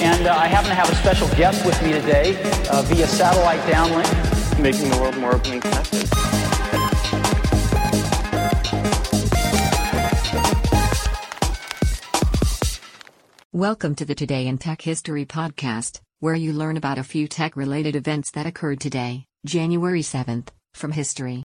And uh, I happen to have a special guest with me today uh, via satellite downlink. Making the world more open and connected. Welcome to the Today in Tech History podcast, where you learn about a few tech related events that occurred today, January 7th, from history.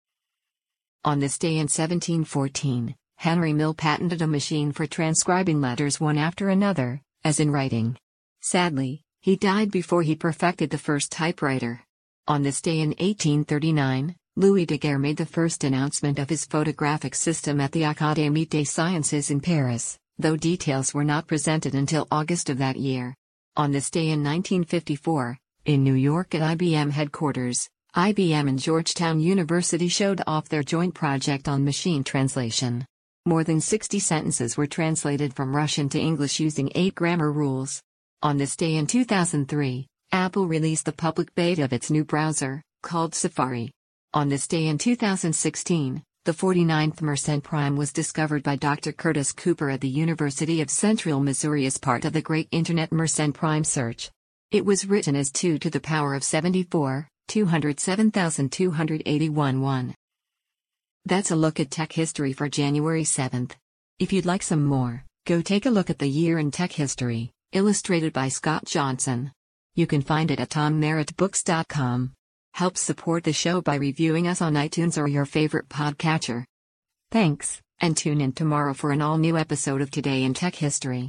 On this day in 1714, Henry Mill patented a machine for transcribing letters one after another, as in writing. Sadly, he died before he perfected the first typewriter. On this day in 1839, Louis Daguerre made the first announcement of his photographic system at the Académie des Sciences in Paris, though details were not presented until August of that year. On this day in 1954, in New York at IBM headquarters, IBM and Georgetown University showed off their joint project on machine translation. More than 60 sentences were translated from Russian to English using eight grammar rules. On this day in 2003, Apple released the public beta of its new browser, called Safari. On this day in 2016, the 49th Mersenne prime was discovered by Dr. Curtis Cooper at the University of Central Missouri as part of the Great Internet Mersenne prime search. It was written as 2 to the power of 74, 207,281 1. That's a look at tech history for January 7th. If you'd like some more, go take a look at the year in tech history, illustrated by Scott Johnson. You can find it at tommerrittbooks.com. Help support the show by reviewing us on iTunes or your favorite podcatcher. Thanks, and tune in tomorrow for an all new episode of Today in Tech History.